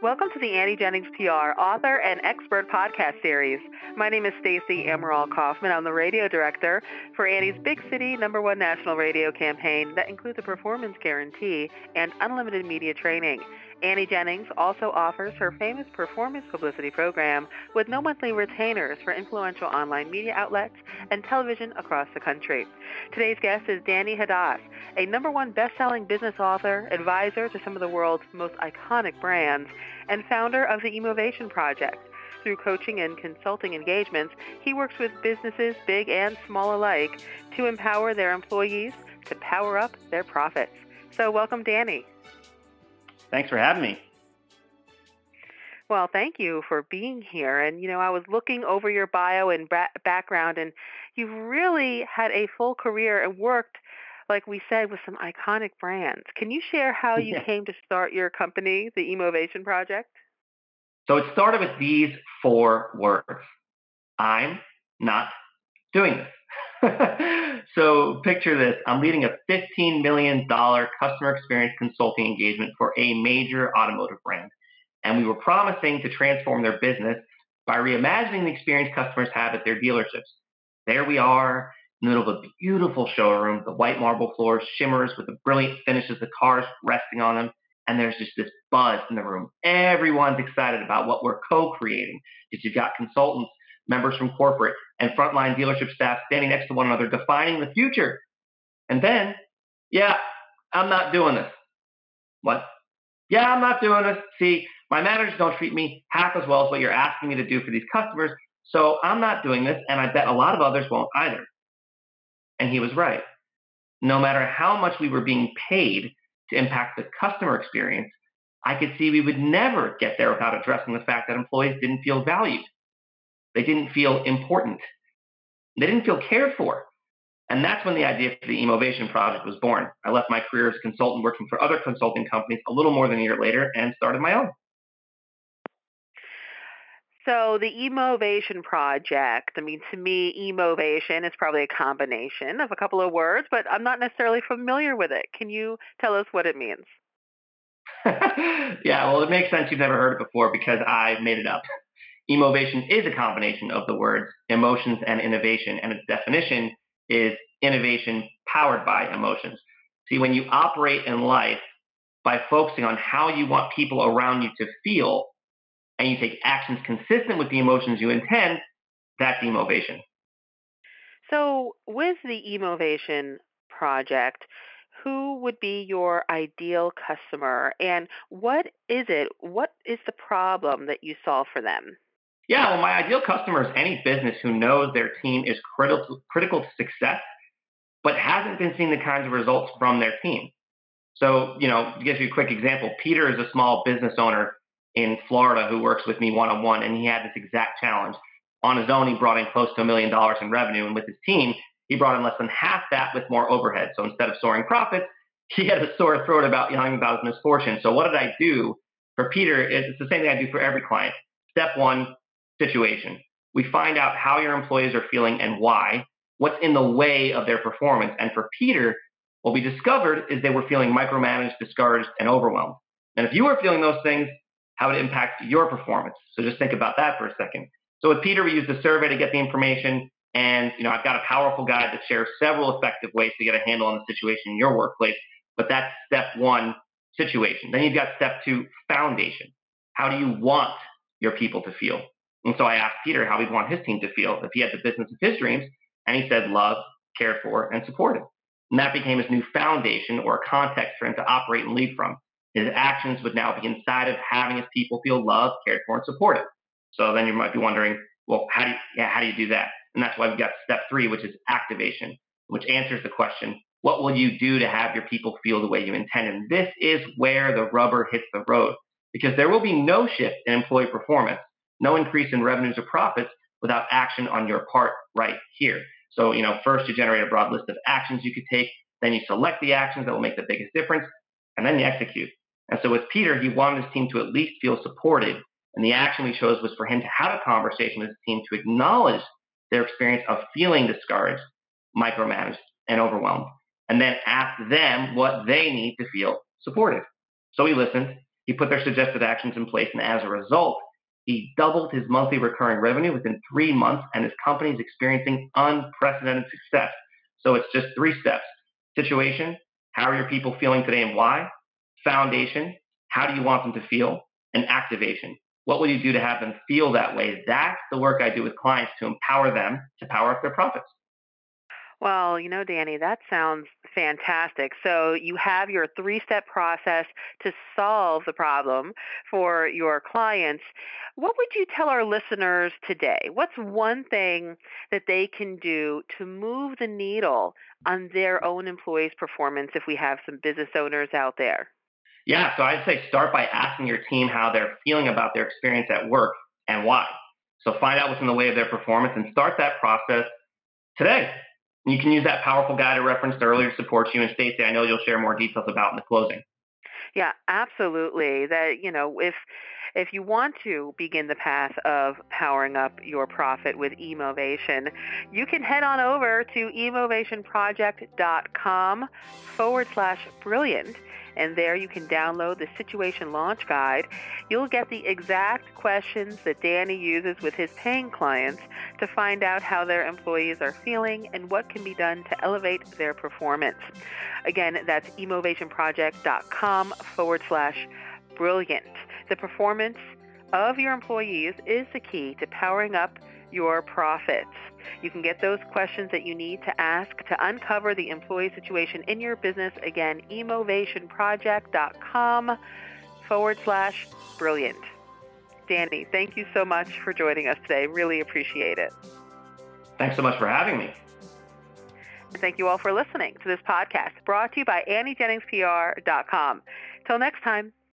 Welcome to the Annie Jennings PR author and expert podcast series. My name is Stacey Amaral Kaufman. I'm the radio director for Annie's Big City number one national radio campaign that includes a performance guarantee and unlimited media training. Annie Jennings also offers her famous performance publicity program with no monthly retainers for influential online media outlets and television across the country. Today's guest is Danny Hadass, a number one best-selling business author, advisor to some of the world's most iconic brands, and founder of the Emovation Project. Through coaching and consulting engagements, he works with businesses, big and small alike, to empower their employees to power up their profits. So, welcome, Danny. Thanks for having me. Well, thank you for being here. And, you know, I was looking over your bio and ba- background, and you've really had a full career and worked, like we said, with some iconic brands. Can you share how you yeah. came to start your company, the Emovation Project? So it started with these four words I'm not doing this. so picture this I'm leading a $15 million customer experience consulting engagement for a major automotive brand. And we were promising to transform their business by reimagining the experience customers have at their dealerships. There we are in the middle of a beautiful showroom. The white marble floor shimmers with the brilliant finishes, the cars resting on them. And there's just this buzz in the room. Everyone's excited about what we're co creating. Because you've got consultants, members from corporate, and frontline dealership staff standing next to one another, defining the future. And then, yeah, I'm not doing this. What? Yeah, I'm not doing this. See, my managers don't treat me half as well as what you're asking me to do for these customers. So I'm not doing this, and I bet a lot of others won't either. And he was right. No matter how much we were being paid to impact the customer experience, I could see we would never get there without addressing the fact that employees didn't feel valued. They didn't feel important. They didn't feel cared for. And that's when the idea for the Emovation project was born. I left my career as a consultant working for other consulting companies a little more than a year later and started my own. So the Emovation project, I mean, to me, Emovation is probably a combination of a couple of words, but I'm not necessarily familiar with it. Can you tell us what it means? yeah, well, it makes sense you've never heard it before because I made it up. Emovation is a combination of the words emotions and innovation, and its definition is innovation powered by emotions. See, when you operate in life by focusing on how you want people around you to feel, and you take actions consistent with the emotions you intend, that's emovation. So, with the emovation project, who would be your ideal customer and what is it? What is the problem that you solve for them? Yeah, well, my ideal customer is any business who knows their team is critical, critical to success, but hasn't been seeing the kinds of results from their team. So, you know, to give you a quick example, Peter is a small business owner in Florida who works with me one on one, and he had this exact challenge. On his own, he brought in close to a million dollars in revenue, and with his team, he brought in less than half that with more overhead. So instead of soaring profits, he had a sore throat about yelling about his misfortune. So what did I do for Peter? It's the same thing I do for every client. Step one, situation. We find out how your employees are feeling and why, what's in the way of their performance. And for Peter, what we discovered is they were feeling micromanaged, discouraged, and overwhelmed. And if you were feeling those things, how it impacts your performance. So just think about that for a second. So with Peter, we used a survey to get the information. And you know, I've got a powerful guide that shares several effective ways to get a handle on the situation in your workplace. But that's step one, situation. Then you've got step two, foundation. How do you want your people to feel? And so I asked Peter how he'd want his team to feel if he had the business of his dreams. And he said, loved, cared for, and supported. And that became his new foundation or context for him to operate and lead from. His actions would now be inside of having his people feel loved, cared for, and supported. So then you might be wondering, well, how do you, yeah, how do you do that? And that's why we've got step three, which is activation, which answers the question, what will you do to have your people feel the way you intend? And this is where the rubber hits the road because there will be no shift in employee performance, no increase in revenues or profits without action on your part right here. So, you know, first you generate a broad list of actions you could take, then you select the actions that will make the biggest difference, and then you execute. And so with Peter, he wanted his team to at least feel supported. And the action we chose was for him to have a conversation with his team to acknowledge their experience of feeling discouraged, micromanaged, and overwhelmed, and then ask them what they need to feel supported. So he listened, He put their suggested actions in place, and as a result, he doubled his monthly recurring revenue within three months, and his company is experiencing unprecedented success. So it's just three steps situation, how are your people feeling today and why? Foundation, how do you want them to feel? And activation, what will you do to have them feel that way? That's the work I do with clients to empower them to power up their profits. Well, you know, Danny, that sounds fantastic. So you have your three step process to solve the problem for your clients. What would you tell our listeners today? What's one thing that they can do to move the needle on their own employees' performance if we have some business owners out there? Yeah, so I'd say start by asking your team how they're feeling about their experience at work and why. So find out what's in the way of their performance and start that process today. You can use that powerful guide I referenced earlier to support you. And Stacey, I know you'll share more details about in the closing. Yeah, absolutely. That you know, if if you want to begin the path of powering up your profit with Emovation, you can head on over to emovationproject.com forward slash brilliant and there you can download the Situation Launch Guide. You'll get the exact questions that Danny uses with his paying clients to find out how their employees are feeling and what can be done to elevate their performance. Again, that's emovationproject.com forward slash brilliant. The performance of your employees is the key to powering up your profits. You can get those questions that you need to ask to uncover the employee situation in your business. Again, emovationproject.com forward slash brilliant. Danny, thank you so much for joining us today. Really appreciate it. Thanks so much for having me. And thank you all for listening to this podcast brought to you by AnnieJenningsPR.com. Till next time.